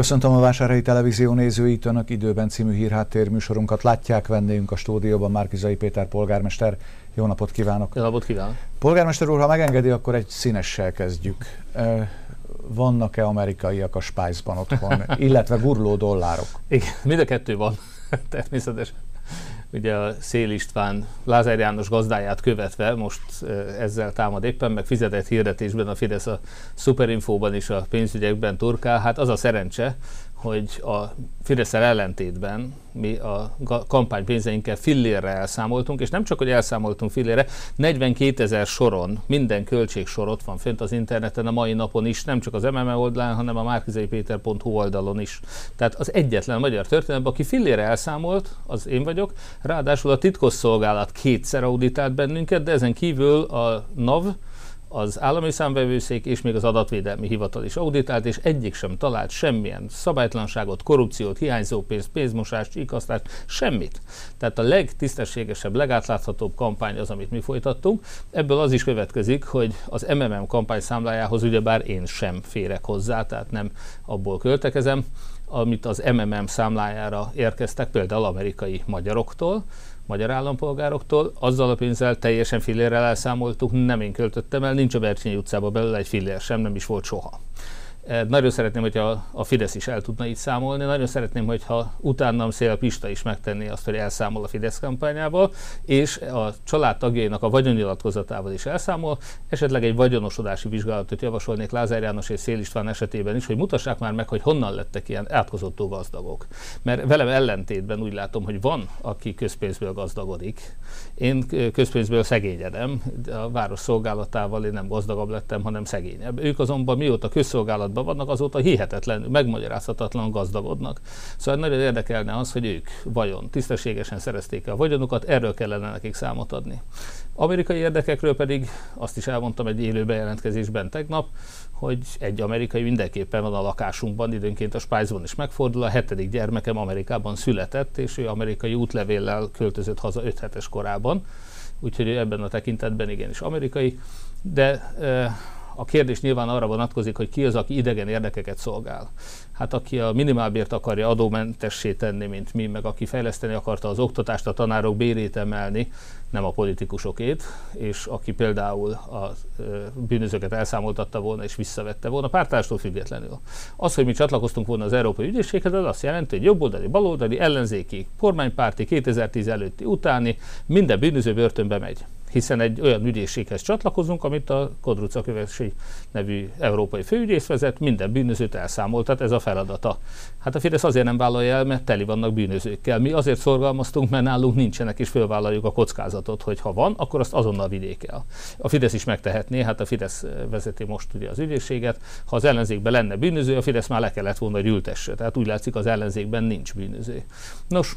Köszöntöm a Vásárhelyi Televízió nézőit, Önök időben című hírháttér műsorunkat látják vendégünk a stúdióban, Márkizai Péter polgármester. Jó napot kívánok! Jó napot kívánok! Polgármester úr, ha megengedi, akkor egy színessel kezdjük. Vannak-e amerikaiak a Spice-ban otthon, illetve gurló dollárok? Igen, mind a kettő van, természetesen ugye a Szél István Lázár János gazdáját követve most ezzel támad éppen, meg fizetett hirdetésben a Fidesz a Superinfóban is a pénzügyekben turkál. Hát az a szerencse, hogy a fidesz ellentétben mi a kampánypénzeinkkel fillérre elszámoltunk, és nem csak, hogy elszámoltunk fillérre, 42 ezer soron, minden költségsor ott van fönt az interneten a mai napon is, nem csak az MME oldalán, hanem a márkizaipéter.hu oldalon is. Tehát az egyetlen magyar történetben, aki fillére elszámolt, az én vagyok, ráadásul a titkosszolgálat kétszer auditált bennünket, de ezen kívül a NAV, az állami számvevőszék és még az adatvédelmi hivatal is auditált, és egyik sem talált semmilyen szabálytlanságot, korrupciót, hiányzó pénzt, pénzmosást, ikasztást, semmit. Tehát a legtisztességesebb, legátláthatóbb kampány az, amit mi folytattunk. Ebből az is következik, hogy az MMM kampány számlájához ugyebár én sem férek hozzá, tehát nem abból költekezem, amit az MMM számlájára érkeztek, például amerikai magyaroktól, magyar állampolgároktól, azzal a pénzzel teljesen fillérrel elszámoltuk, nem én költöttem el, nincs a Bercsényi utcában belőle egy fillér sem, nem is volt soha. Nagyon szeretném, hogyha a Fidesz is el tudna így számolni. Nagyon szeretném, hogyha utánam Szél Pista is megtenné azt, hogy elszámol a Fidesz kampányával, és a családtagjainak a vagyonnyilatkozatával is elszámol. Esetleg egy vagyonosodási vizsgálatot javasolnék Lázár János és Szél István esetében is, hogy mutassák már meg, hogy honnan lettek ilyen átkozottó gazdagok. Mert velem ellentétben úgy látom, hogy van, aki közpénzből gazdagodik. Én közpénzből szegényedem, a város szolgálatával én nem gazdagabb lettem, hanem szegényebb. Ők azonban mióta közszolgálatban kapcsolatban vannak, azóta hihetetlen, megmagyarázhatatlan gazdagodnak. Szóval nagyon érdekelne az, hogy ők vajon tisztességesen szerezték a vagyonukat, erről kellene nekik számot adni. Amerikai érdekekről pedig azt is elmondtam egy élő bejelentkezésben tegnap, hogy egy amerikai mindenképpen van a lakásunkban, időnként a Spice-ban is megfordul, a hetedik gyermekem Amerikában született, és ő amerikai útlevéllel költözött haza 5 hetes korában, úgyhogy ebben a tekintetben igenis amerikai, de a kérdés nyilván arra vonatkozik, hogy ki az, aki idegen érdekeket szolgál. Hát aki a minimálbért akarja adómentessé tenni, mint mi, meg aki fejleszteni akarta az oktatást, a tanárok bérét emelni, nem a politikusokét, és aki például a bűnözőket elszámoltatta volna és visszavette volna, pártástól függetlenül. Az, hogy mi csatlakoztunk volna az Európai Ügyészséghez, az azt jelenti, hogy jobboldali, baloldali, ellenzéki, kormánypárti, 2010 előtti, utáni minden bűnöző börtönbe megy hiszen egy olyan ügyészséghez csatlakozunk, amit a Kodruca Kövesi nevű európai főügyész vezet, minden bűnözőt elszámoltat, ez a feladata. Hát a Fidesz azért nem vállalja el, mert teli vannak bűnözőkkel. Mi azért szorgalmaztunk, mert nálunk nincsenek, és fölvállaljuk a kockázatot, hogy ha van, akkor azt azonnal vigyék el. A Fidesz is megtehetné, hát a Fidesz vezeti most ugye az ügyészséget. Ha az ellenzékben lenne bűnöző, a Fidesz már le kellett volna, hogy ültesse. Tehát úgy látszik, az ellenzékben nincs bűnöző. Nos,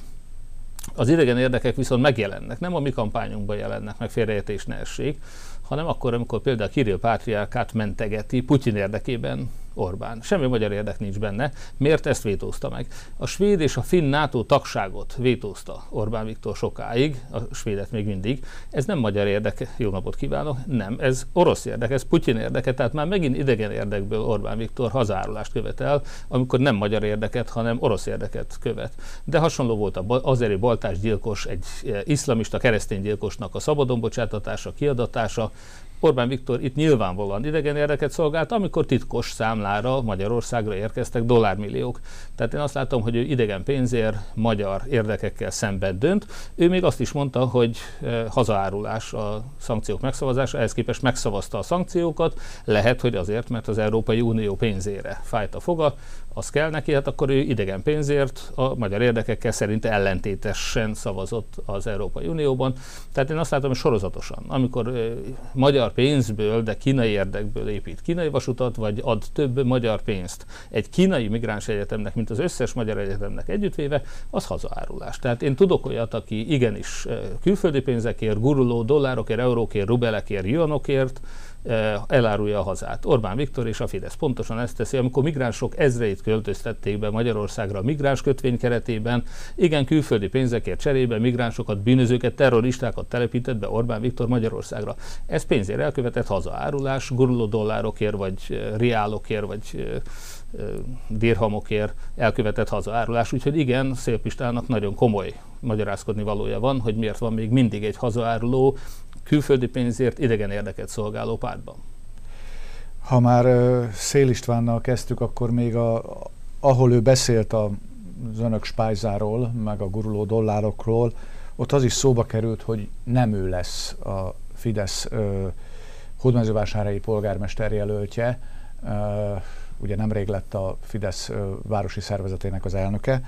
az idegen érdekek viszont megjelennek, nem a mi kampányunkban jelennek meg, félreértés ne essék, hanem akkor, amikor például Kirill Pátriárkát mentegeti Putyin érdekében Orbán. Semmi magyar érdek nincs benne. Miért ezt vétózta meg? A svéd és a finn NATO tagságot vétózta Orbán Viktor sokáig, a svédet még mindig. Ez nem magyar érdek, jó napot kívánok, nem, ez orosz érdek, ez Putyin érdeke, tehát már megint idegen érdekből Orbán Viktor hazárulást követel, amikor nem magyar érdeket, hanem orosz érdeket követ. De hasonló volt az azeri baltás gyilkos, egy eh, iszlamista keresztény gyilkosnak a szabadon bocsátatása, kiadatása, Orbán Viktor itt nyilvánvalóan idegen érdeket szolgált, amikor titkos számlára Magyarországra érkeztek dollármilliók. Tehát én azt látom, hogy ő idegen pénzért magyar érdekekkel szemben dönt. Ő még azt is mondta, hogy eh, hazaárulás a szankciók megszavazása, ehhez képest megszavazta a szankciókat, lehet, hogy azért, mert az Európai Unió pénzére fájt a foga, az kell neki, hát akkor ő idegen pénzért a magyar érdekekkel szerint ellentétesen szavazott az Európai Unióban. Tehát én azt látom, hogy sorozatosan, amikor ö, magyar pénzből, de kínai érdekből épít kínai vasutat, vagy ad több magyar pénzt egy kínai migráns egyetemnek, mint az összes magyar egyetemnek együttvéve, az hazaárulás. Tehát én tudok olyat, aki igenis külföldi pénzekért, guruló dollárokért, eurókért, rubelekért, juanokért, elárulja a hazát. Orbán Viktor és a Fidesz pontosan ezt teszi, amikor migránsok ezreit költöztették be Magyarországra a migráns kötvény keretében, igen, külföldi pénzekért cserébe migránsokat, bűnözőket, terroristákat telepített be Orbán Viktor Magyarországra. Ez pénzért elkövetett hazaárulás, guruló dollárokért, vagy riálokért, vagy dirhamokért elkövetett hazaárulás. Úgyhogy igen, Szélpistának nagyon komoly magyarázkodni valója van, hogy miért van még mindig egy hazaáruló külföldi pénzért idegen érdeket szolgáló pártban. Ha már Szél Istvánnal kezdtük, akkor még a, ahol ő beszélt a az önök spájzáról, meg a guruló dollárokról, ott az is szóba került, hogy nem ő lesz a Fidesz hódmezővásárhelyi polgármester jelöltje. Uh, ugye nemrég lett a Fidesz városi szervezetének az elnöke,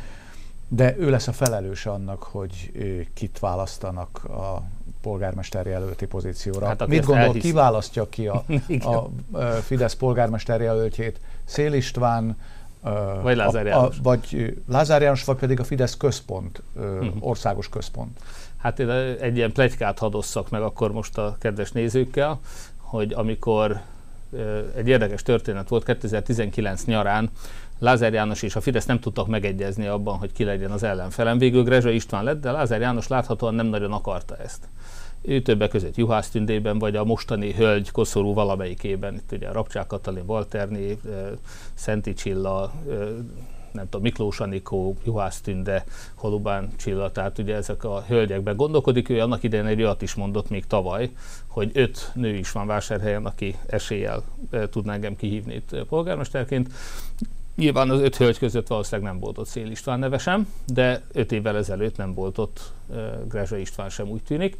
de ő lesz a felelős annak, hogy kit választanak a polgármester jelölti pozícióra. Hát, Mit gondol, elhisz... ki választja ki a, a, a Fidesz polgármester jelöltjét? Szél István, vagy Lázár János. A, a, vagy Lázár János, vagy pedig a Fidesz központ, uh-huh. országos központ. Hát én egy ilyen plegykát hadosszak meg akkor most a kedves nézőkkel, hogy amikor egy érdekes történet volt 2019 nyarán, Lázár János és a Fidesz nem tudtak megegyezni abban, hogy ki legyen az ellenfelem. Végül Grezsa István lett, de Lázár János láthatóan nem nagyon akarta ezt. Ő többek között Juhász Tündében, vagy a mostani hölgy koszorú valamelyikében, itt ugye Rapcsák Katalin Walterni, Szenti Csilla, nem tudom, Miklós Anikó, Juhász Tünde, Holubán Csilla, tehát ugye ezek a hölgyekben gondolkodik, ő annak idején egy olyat is mondott még tavaly, hogy öt nő is van vásárhelyen, aki eséllyel tudná engem kihívni itt polgármesterként. Nyilván az öt hölgy között valószínűleg nem volt ott Szél István neve sem, de öt évvel ezelőtt nem volt ott Grezsa István sem úgy tűnik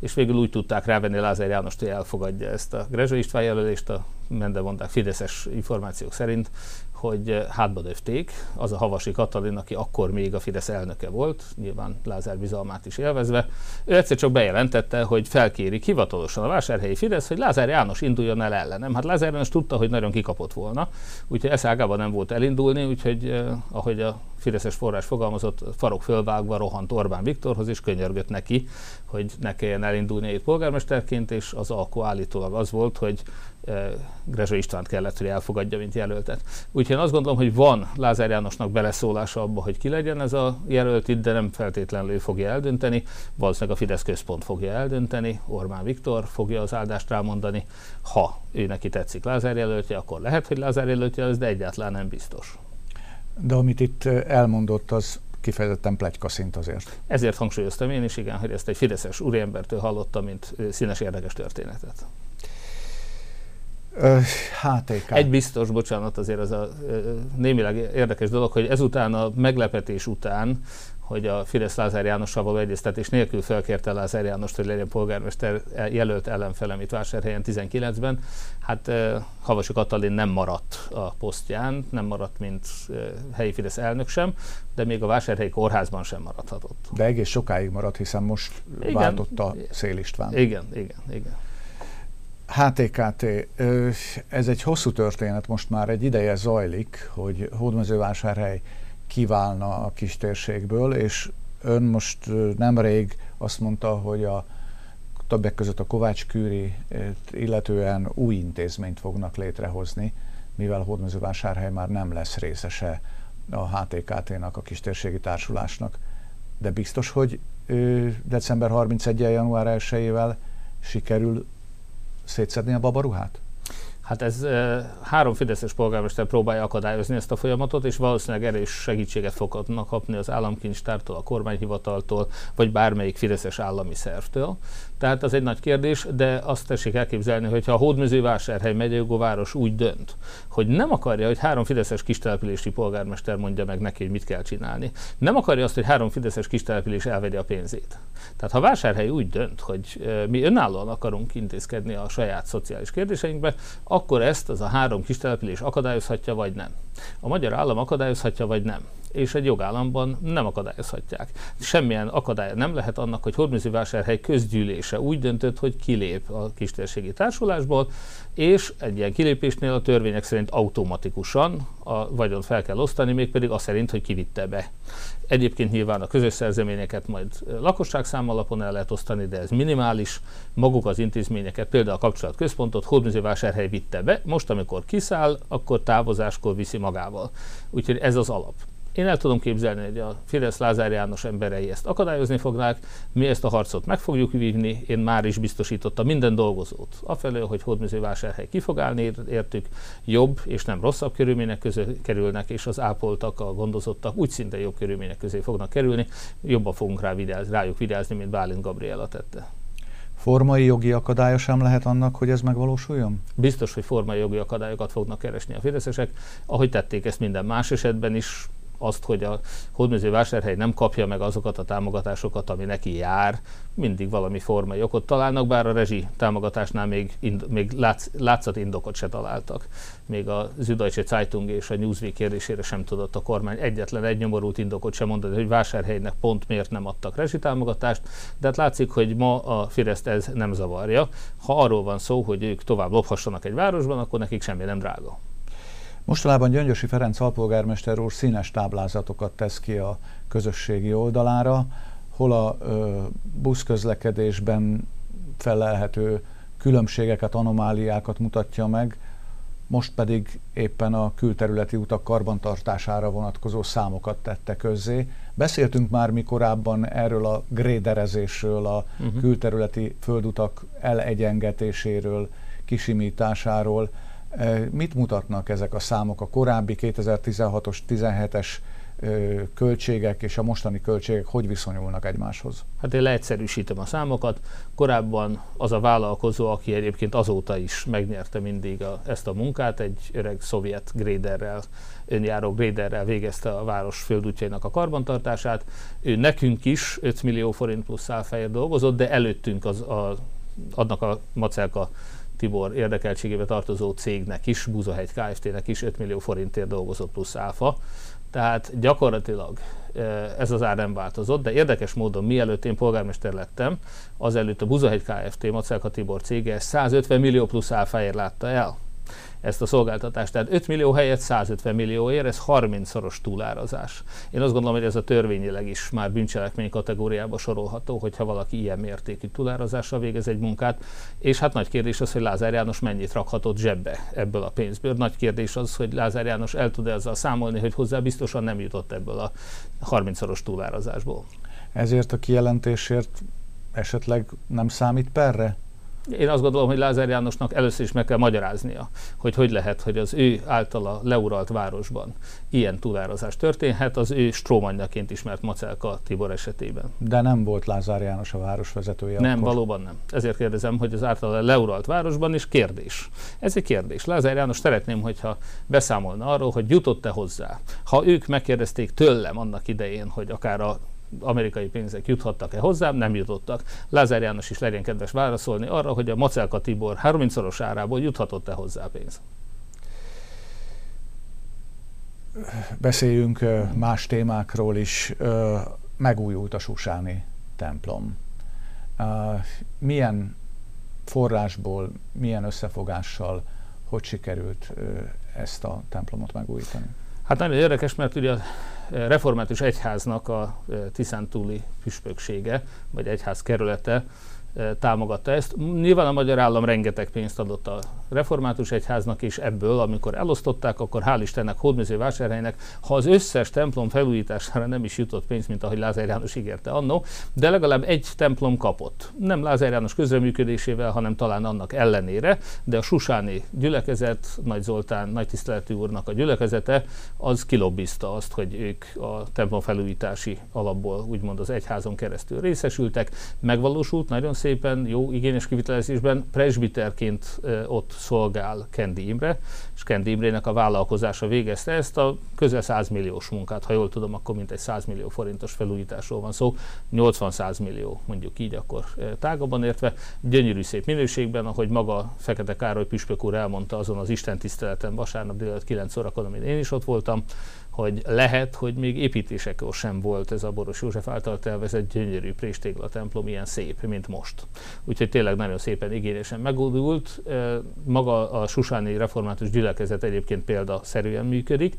és végül úgy tudták rávenni Lázár Jánost, hogy elfogadja ezt a Grezsa István jelölést, a mendemondák fideszes információk szerint, hogy hátba döfték, az a Havasi Katalin, aki akkor még a Fidesz elnöke volt, nyilván Lázár bizalmát is élvezve, ő egyszer csak bejelentette, hogy felkéri hivatalosan a vásárhelyi Fidesz, hogy Lázár János induljon el ellenem. Hát Lázár János tudta, hogy nagyon kikapott volna, úgyhogy eszágában nem volt elindulni, úgyhogy eh, ahogy a Fideszes forrás fogalmazott, farok fölvágva rohant Orbán Viktorhoz, és könyörgött neki, hogy ne kelljen elindulni itt polgármesterként, és az alkó állítólag az volt, hogy Grezsa Istvánt kellett, hogy elfogadja, mint jelöltet. Úgyhogy én azt gondolom, hogy van Lázár Jánosnak beleszólása abba, hogy ki legyen ez a jelölt itt, de nem feltétlenül ő fogja eldönteni. Valószínűleg a Fidesz központ fogja eldönteni, Orbán Viktor fogja az áldást rámondani. Ha ő neki tetszik Lázár jelöltje, akkor lehet, hogy Lázár jelöltje lesz, de egyáltalán nem biztos. De amit itt elmondott, az kifejezetten plegyka szint azért. Ezért hangsúlyoztam én is, igen, hogy ezt egy fideszes úriembertől hallottam, mint színes érdekes történetet. HTK. Egy biztos, bocsánat, azért az a némileg érdekes dolog, hogy ezután a meglepetés után, hogy a Fidesz Lázár Jánossal való egyeztetés nélkül felkérte Lázár Jánost, hogy legyen polgármester jelölt ellenfelem itt Vásárhelyen 19-ben. Hát Havasi Katalin nem maradt a posztján, nem maradt, mint helyi Fidesz elnök sem, de még a Vásárhelyi kórházban sem maradhatott. De egész sokáig maradt, hiszen most igen, váltotta Szél István. Igen, igen, igen. HTKT, ez egy hosszú történet, most már egy ideje zajlik, hogy Hódmezővásárhely kiválna a kistérségből, és ön most nemrég azt mondta, hogy a többek között a Kovács Kűri illetően új intézményt fognak létrehozni, mivel Hódmezővásárhely már nem lesz részese a HTKT-nak, a kistérségi társulásnak. De biztos, hogy december 31 január 1-ével sikerül szétszedni a babaruhát? Hát ez három fideszes polgármester próbálja akadályozni ezt a folyamatot, és valószínűleg erős segítséget fognak kapni az államkincstártól, a kormányhivataltól, vagy bármelyik fideszes állami szervtől. Tehát az egy nagy kérdés, de azt tessék elképzelni, hogy ha a Hódműzővásárhely megyőgóváros úgy dönt, hogy nem akarja, hogy három fideszes kistelepülési polgármester mondja meg neki, hogy mit kell csinálni. Nem akarja azt, hogy három fideszes kistelepülés elvegye a pénzét. Tehát ha vásárhely úgy dönt, hogy mi önállóan akarunk intézkedni a saját szociális kérdéseinkbe, akkor ezt az a három kistelepülés akadályozhatja, vagy nem. A magyar állam akadályozhatja, vagy nem és egy jogállamban nem akadályozhatják. Semmilyen akadálya nem lehet annak, hogy Hódműzővásárhely közgyűlése úgy döntött, hogy kilép a kistérségi társulásból, és egy ilyen kilépésnél a törvények szerint automatikusan a vagyont fel kell osztani, mégpedig az szerint, hogy kivitte be. Egyébként nyilván a közös szerzeményeket majd lakosságszám alapon el lehet osztani, de ez minimális. Maguk az intézményeket, például a kapcsolatközpontot Hódműzővásárhely vitte be, most amikor kiszáll, akkor távozáskor viszi magával. Úgyhogy ez az alap. Én el tudom képzelni, hogy a Fidesz Lázár János emberei ezt akadályozni fognák, mi ezt a harcot meg fogjuk vívni, én már is biztosítottam minden dolgozót. Afelől, hogy Hódműzővásárhely ki fog állni, értük, jobb és nem rosszabb körülmények közé kerülnek, és az ápoltak, a gondozottak úgy szinte jobb körülmények közé fognak kerülni, jobban fogunk rá vigyázni, rájuk vigyázni, mint Bálint Gabriela tette. Formai jogi akadálya sem lehet annak, hogy ez megvalósuljon? Biztos, hogy formai jogi akadályokat fognak keresni a fideszesek, ahogy tették ezt minden más esetben is, azt, hogy a hódmezővásárhely nem kapja meg azokat a támogatásokat, ami neki jár, mindig valami formai okot találnak, bár a rezsi támogatásnál még, ind, még látsz, látszat indokot se találtak. Még a Süddeutsche Zeitung és a Newsweek kérdésére sem tudott a kormány egyetlen egy nyomorult indokot sem mondani, hogy vásárhelynek pont miért nem adtak rezsi támogatást, de hát látszik, hogy ma a Fideszt ez nem zavarja. Ha arról van szó, hogy ők tovább lophassanak egy városban, akkor nekik semmi nem drága. Mostanában Gyöngyösi Ferenc alpolgármester úr színes táblázatokat tesz ki a közösségi oldalára, hol a ö, buszközlekedésben felelhető különbségeket, anomáliákat mutatja meg, most pedig éppen a külterületi utak karbantartására vonatkozó számokat tette közzé. Beszéltünk már mi korábban erről a gréderezésről, a uh-huh. külterületi földutak elegyengetéséről, kisimításáról. Mit mutatnak ezek a számok, a korábbi 2016-os, 17-es költségek és a mostani költségek hogy viszonyulnak egymáshoz? Hát én leegyszerűsítem a számokat. Korábban az a vállalkozó, aki egyébként azóta is megnyerte mindig a, ezt a munkát, egy öreg szovjet gréderrel, önjáró gréderrel végezte a város földútjainak a karbantartását. Ő nekünk is 5 millió forint plusz szálfehér dolgozott, de előttünk az, a, adnak a Macelka Tibor érdekeltségébe tartozó cégnek is, Búzahegy Kft-nek is 5 millió forintért dolgozott plusz áfa. Tehát gyakorlatilag ez az ár nem változott, de érdekes módon mielőtt én polgármester lettem, azelőtt a Buzahegy Kft. Macelka Tibor cége 150 millió plusz áfáért látta el ezt a szolgáltatást. Tehát 5 millió helyett 150 millióért, ez 30-szoros túlárazás. Én azt gondolom, hogy ez a törvényileg is már bűncselekmény kategóriába sorolható, hogyha valaki ilyen mértékű túlárazással végez egy munkát. És hát nagy kérdés az, hogy Lázár János mennyit rakhatott zsebbe ebből a pénzből. Nagy kérdés az, hogy Lázár János el tud -e azzal számolni, hogy hozzá biztosan nem jutott ebből a 30-szoros túlárazásból. Ezért a kijelentésért esetleg nem számít perre? Én azt gondolom, hogy Lázár Jánosnak először is meg kell magyaráznia, hogy hogy lehet, hogy az ő általa leuralt városban ilyen túlározás történhet, az ő strómanjaként ismert Macelka Tibor esetében. De nem volt Lázár János a városvezetője Nem, akkor. valóban nem. Ezért kérdezem, hogy az általa leuralt városban is kérdés. Ez egy kérdés. Lázár János szeretném, hogyha beszámolna arról, hogy jutott-e hozzá. Ha ők megkérdezték tőlem annak idején, hogy akár a amerikai pénzek juthattak-e hozzám, nem jutottak. Lázár János is legyen kedves válaszolni arra, hogy a Macelka Tibor 30-szoros árából juthatott-e hozzá pénz. Beszéljünk más témákról is. Megújult a Susáni templom. Milyen forrásból, milyen összefogással, hogy sikerült ezt a templomot megújítani? Hát nagyon érdekes, mert ugye református egyháznak a Tiszántúli püspöksége, vagy egyház kerülete támogatta ezt. Nyilván a magyar állam rengeteg pénzt adott a református egyháznak, és ebből, amikor elosztották, akkor hál' Istennek vásárhelynek, ha az összes templom felújítására nem is jutott pénz, mint ahogy Lázár János ígérte annó, de legalább egy templom kapott. Nem Lázár János közreműködésével, hanem talán annak ellenére, de a Susáni gyülekezet, Nagy Zoltán, Nagy Tiszteletű úrnak a gyülekezete, az kilobbizta azt, hogy ők a templom felújítási alapból úgymond az egyházon keresztül részesültek. Megvalósult nagyon szépen, jó igényes kivitelezésben, presbiterként ott szolgál Kendi Imre, és Kendi Imrének a vállalkozása végezte ezt a közel 100 milliós munkát, ha jól tudom, akkor mintegy 100 millió forintos felújításról van szó, 80-100 millió mondjuk így akkor tágabban értve, gyönyörű szép minőségben, ahogy maga Fekete Károly püspök úr elmondta azon az Isten tiszteleten vasárnap délután 9 órakor, amin én is ott voltam, hogy lehet, hogy még építésekor sem volt ez a Boros József által tervezett gyönyörű préstégla templom ilyen szép, mint most. Úgyhogy tényleg nagyon szépen igényesen megoldult. Maga a Susáni Református Gyülekezet egyébként példaszerűen működik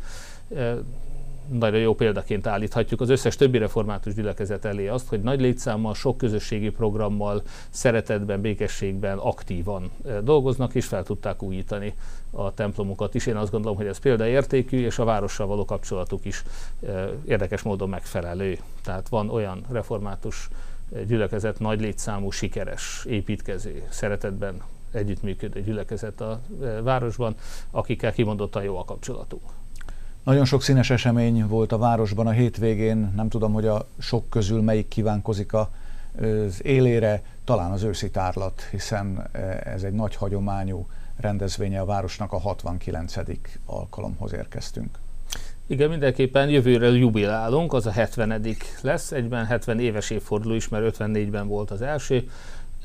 nagyon jó példaként állíthatjuk az összes többi református gyülekezet elé azt, hogy nagy létszámmal, sok közösségi programmal, szeretetben, békességben aktívan dolgoznak, és fel tudták újítani a templomukat is. Én azt gondolom, hogy ez példaértékű, és a várossal való kapcsolatuk is érdekes módon megfelelő. Tehát van olyan református gyülekezet, nagy létszámú, sikeres, építkező, szeretetben együttműködő gyülekezet a városban, akikkel kimondottan jó a kapcsolatunk. Nagyon sok színes esemény volt a városban a hétvégén, nem tudom, hogy a sok közül melyik kívánkozik az élére, talán az őszi tárlat, hiszen ez egy nagy hagyományú rendezvénye a városnak a 69. alkalomhoz érkeztünk. Igen, mindenképpen jövőre jubilálunk, az a 70. lesz, egyben 70 éves évforduló is, mert 54-ben volt az első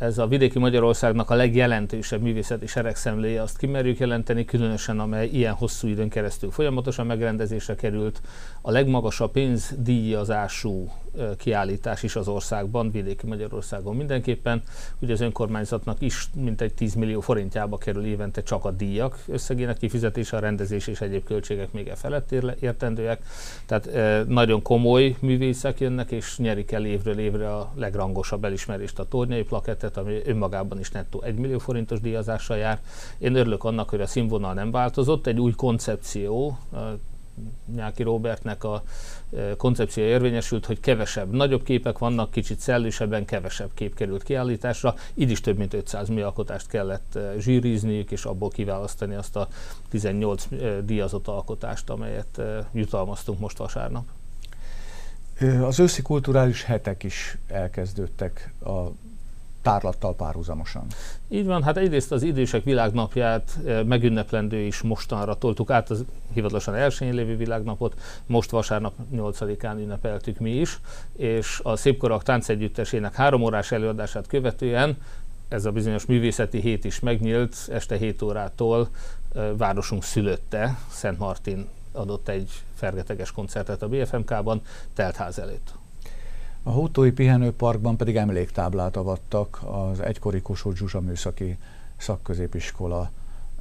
ez a vidéki Magyarországnak a legjelentősebb művészeti seregszemléje, azt kimerjük jelenteni, különösen amely ilyen hosszú időn keresztül folyamatosan megrendezésre került. A legmagasabb pénzdíjazású kiállítás is az országban, vidéki Magyarországon mindenképpen. Ugye az önkormányzatnak is mintegy 10 millió forintjába kerül évente csak a díjak összegének kifizetése, a rendezés és egyéb költségek még e felett értendőek. Tehát nagyon komoly művészek jönnek, és nyerik el évről évre a legrangosabb elismerést a tornyai plakettet, ami önmagában is nettó 1 millió forintos díjazással jár. Én örülök annak, hogy a színvonal nem változott, egy új koncepció, Nyáki Robertnek a e, koncepció érvényesült, hogy kevesebb, nagyobb képek vannak, kicsit szellősebben kevesebb kép került kiállításra. Így is több mint 500 műalkotást kellett e, zsírizniük, és abból kiválasztani azt a 18 e, díjazott alkotást, amelyet jutalmaztunk most vasárnap. Az őszi kulturális hetek is elkezdődtek a tárlattal párhuzamosan. Így van, hát egyrészt az idősek világnapját eh, megünneplendő is mostanra toltuk át az hivatalosan elsőjén lévő világnapot, most vasárnap 8-án ünnepeltük mi is, és a Szépkorak táncegyüttesének három órás előadását követően ez a bizonyos művészeti hét is megnyílt, este 7 órától eh, városunk szülötte, Szent Martin adott egy fergeteges koncertet a BFMK-ban, teltház előtt. A Hótói Pihenőparkban pedig emléktáblát avattak az egykori Kossuth Zsuzsa Műszaki Szakközépiskola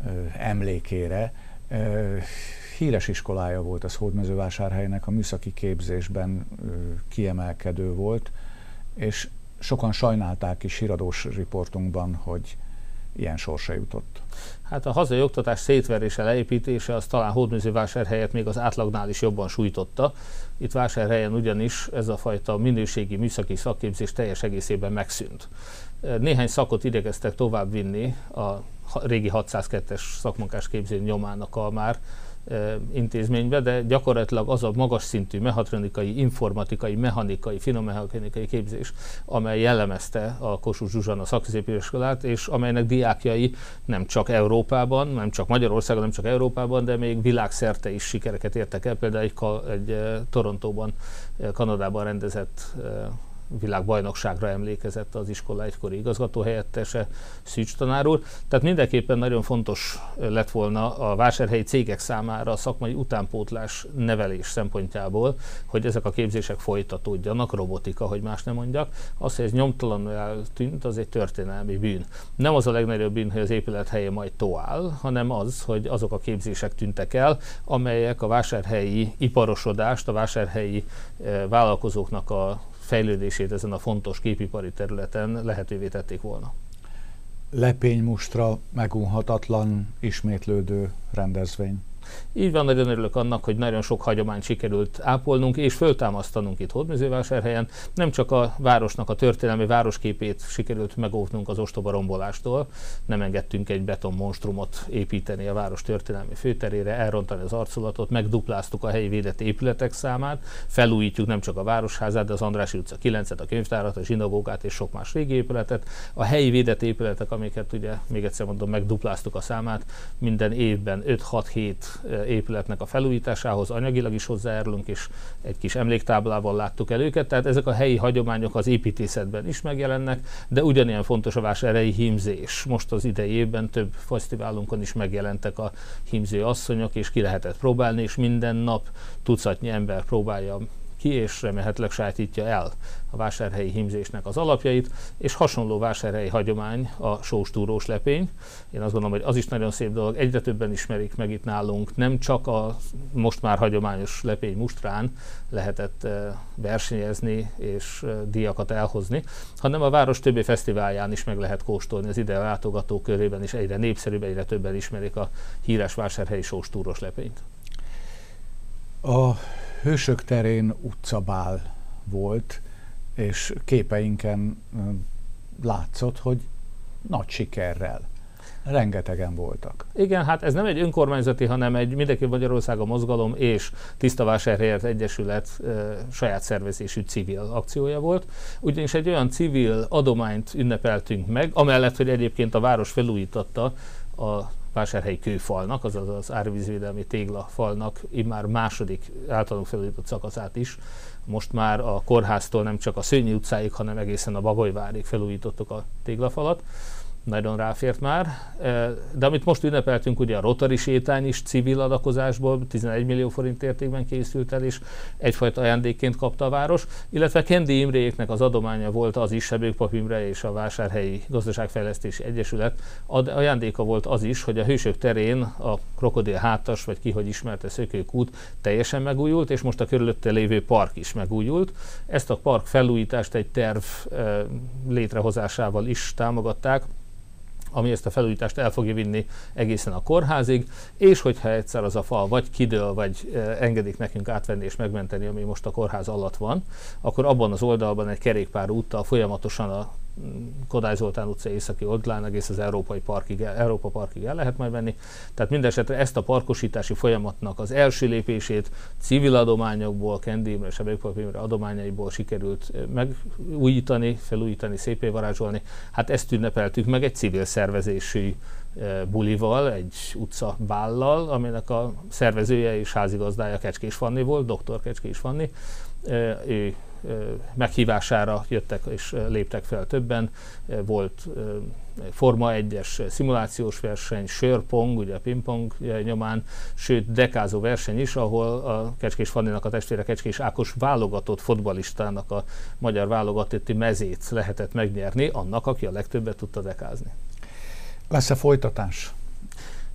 ö, emlékére. Ö, híres iskolája volt az Hódmezővásárhelynek, a műszaki képzésben ö, kiemelkedő volt, és sokan sajnálták is híradós riportunkban, hogy ilyen sorsa jutott. Hát a hazai oktatás szétverése, leépítése az talán Hódműzővásárhelyet még az átlagnál is jobban sújtotta. Itt vásárhelyen ugyanis ez a fajta minőségi műszaki szakképzés teljes egészében megszűnt. Néhány szakot igyekeztek tovább vinni a régi 602-es szakmunkásképző nyomának a már intézménybe, de gyakorlatilag az a magas szintű mehatronikai, informatikai, mechanikai, finommechanikai képzés, amely jellemezte a Kossuth Zsuzsana szakközépiskolát, és amelynek diákjai nem csak Európában, nem csak Magyarországon, nem csak Európában, de még világszerte is sikereket értek el. Például egy, egy Torontóban, Kanadában rendezett világbajnokságra emlékezett az iskola egykori igazgatóhelyettese, Szűcs tanár úr. Tehát mindenképpen nagyon fontos lett volna a vásárhelyi cégek számára a szakmai utánpótlás nevelés szempontjából, hogy ezek a képzések folytatódjanak, robotika, hogy más nem mondjak. Az, hogy ez nyomtalanul eltűnt, az egy történelmi bűn. Nem az a legnagyobb bűn, hogy az épület helye majd toál, hanem az, hogy azok a képzések tűntek el, amelyek a vásárhelyi iparosodást, a vásárhelyi eh, vállalkozóknak a fejlődését ezen a fontos képipari területen lehetővé tették volna. Lepénymustra megunhatatlan, ismétlődő rendezvény. Így van, nagyon örülök annak, hogy nagyon sok hagyományt sikerült ápolnunk és föltámasztanunk itt Hódműzővásárhelyen. Nem csak a városnak a történelmi városképét sikerült megóvnunk az ostoba rombolástól, nem engedtünk egy beton monstrumot építeni a város történelmi főterére, elrontani az arculatot, megdupláztuk a helyi védett épületek számát, felújítjuk nem csak a városházát, de az Andrási utca 9-et, a könyvtárat, a zsinagógát és sok más régi épületet. A helyi védett épületek, amiket ugye még egyszer mondom, megdupláztuk a számát, minden évben 5-6-7 épületnek a felújításához anyagilag is hozzájárulunk, és egy kis emléktáblával láttuk el őket, tehát ezek a helyi hagyományok az építészetben is megjelennek, de ugyanilyen fontos a vásárhelyi hímzés. Most az idei évben több fesztiválunkon is megjelentek a hímző asszonyok, és ki lehetett próbálni, és minden nap tucatnyi ember próbálja ki, és remélhetőleg sajátítja el a vásárhelyi hímzésnek az alapjait, és hasonló vásárhelyi hagyomány a sóstúrós lepény. Én azt gondolom, hogy az is nagyon szép dolog, egyre többen ismerik meg itt nálunk, nem csak a most már hagyományos lepény mustrán lehetett eh, versenyezni és eh, díjakat elhozni, hanem a város többi fesztiválján is meg lehet kóstolni, az ide látogatók körében is egyre népszerűbb, egyre többen ismerik a híres vásárhelyi sóstúros lepényt. A Hősök terén utcabál volt, és képeinken látszott, hogy nagy sikerrel. Rengetegen voltak. Igen, hát ez nem egy önkormányzati, hanem egy mindenki Magyarország mozgalom és Tisztavásárhelyet Egyesület e, saját szervezésű civil akciója volt. Ugyanis egy olyan civil adományt ünnepeltünk meg, amellett, hogy egyébként a város felújította a vásárhelyi kőfalnak, azaz az árvízvédelmi téglafalnak immár második általunk felújított szakaszát is. Most már a kórháztól nem csak a Szőnyi utcáig, hanem egészen a Bagolyvárig felújítottuk a téglafalat nagyon ráfért már. De amit most ünnepeltünk, ugye a Rotary sétány is civil adakozásból 11 millió forint értékben készült el, és egyfajta ajándékként kapta a város, illetve Kendi Imréknek az adománya volt az is, Sebők Papimre és a Vásárhelyi Gazdaságfejlesztési Egyesület. Ajándéka volt az is, hogy a Hősök terén a Krokodil hátas, vagy ki hogy ismerte Szökőkút teljesen megújult, és most a körülötte lévő park is megújult. Ezt a park felújítást egy terv létrehozásával is támogatták, ami ezt a felújítást el fogja vinni egészen a kórházig, és hogyha egyszer az a fal vagy kidől, vagy engedik nekünk átvenni és megmenteni, ami most a kórház alatt van, akkor abban az oldalban egy kerékpár úttal folyamatosan a Kodály Zoltán utca északi oldalán egész az Európai Parkig, Európa Parkig el lehet majd menni. Tehát mindesetre ezt a parkosítási folyamatnak az első lépését civil adományokból, Kendimre, Sebekpapimre adományaiból sikerült megújítani, felújítani, szépé varázsolni. Hát ezt ünnepeltük meg egy civil szervezésű bulival, egy utca bállal, aminek a szervezője és házigazdája Kecskés Fanni volt, dr. Kecskés Fanni. Ő meghívására jöttek és léptek fel többen. Volt Forma 1-es szimulációs verseny, sörpong, ugye pingpong nyomán, sőt dekázó verseny is, ahol a Kecskés Fanninak a testvére Kecskés Ákos válogatott fotbalistának a magyar válogatotti mezét lehetett megnyerni, annak, aki a legtöbbet tudta dekázni. Lesz-e folytatás?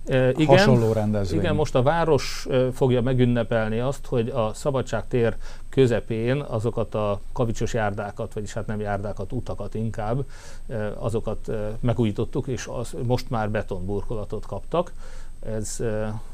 E, igen, hasonló rendezvény. Igen, most a város fogja megünnepelni azt, hogy a Szabadságtér közepén azokat a kavicsos járdákat, vagyis hát nem járdákat, utakat inkább, azokat megújítottuk, és az, most már betonburkolatot kaptak. Ez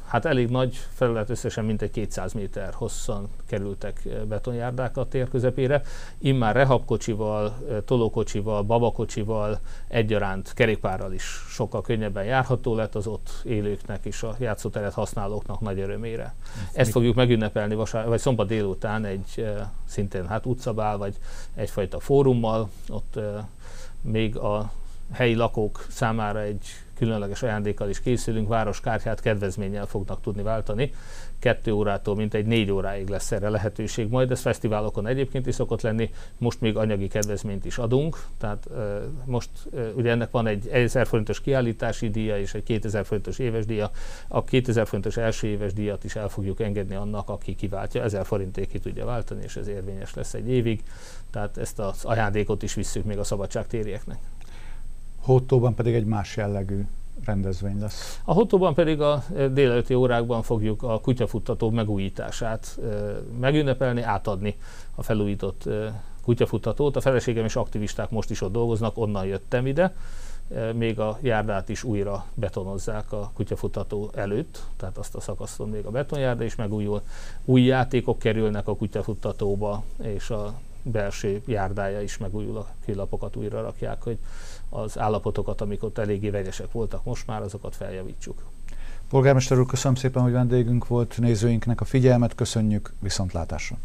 hát elég nagy felület, összesen mintegy 200 méter hosszan kerültek betonjárdák a tér közepére. Immár rehabkocsival, tolókocsival, babakocsival, egyaránt kerékpárral is sokkal könnyebben járható lett az ott élőknek és a játszóteret használóknak nagy örömére. Ezt fogjuk megünnepelni vasár, vagy szombat délután egy szintén hát utcabál, vagy egyfajta fórummal, ott még a helyi lakók számára egy különleges ajándékkal is készülünk, városkártyát kedvezménnyel fognak tudni váltani. Kettő órától mint egy négy óráig lesz erre lehetőség majd, ez fesztiválokon egyébként is szokott lenni, most még anyagi kedvezményt is adunk, tehát most ugye ennek van egy 1000 forintos kiállítási díja és egy 2000 forintos éves díja, a 2000 forintos első éves díjat is el fogjuk engedni annak, aki kiváltja, 1000 forinték ki tudja váltani, és ez érvényes lesz egy évig, tehát ezt az ajándékot is visszük még a szabadságtérieknek. Hótóban pedig egy más jellegű rendezvény lesz. A Hótóban pedig a eh, délelőtti órákban fogjuk a kutyafuttató megújítását eh, megünnepelni, átadni a felújított eh, kutyafuttatót. A feleségem és aktivisták most is ott dolgoznak, onnan jöttem ide. Még a járdát is újra betonozzák a kutyafutató előtt, tehát azt a szakaszon még a betonjárda is megújul. Új játékok kerülnek a kutyafuttatóba, és a belső járdája is megújul, a kilapokat újra rakják, hogy az állapotokat, amik ott eléggé vegyesek voltak most már, azokat feljavítsuk. Polgármester úr, köszönöm szépen, hogy vendégünk volt, nézőinknek a figyelmet, köszönjük, viszontlátásra!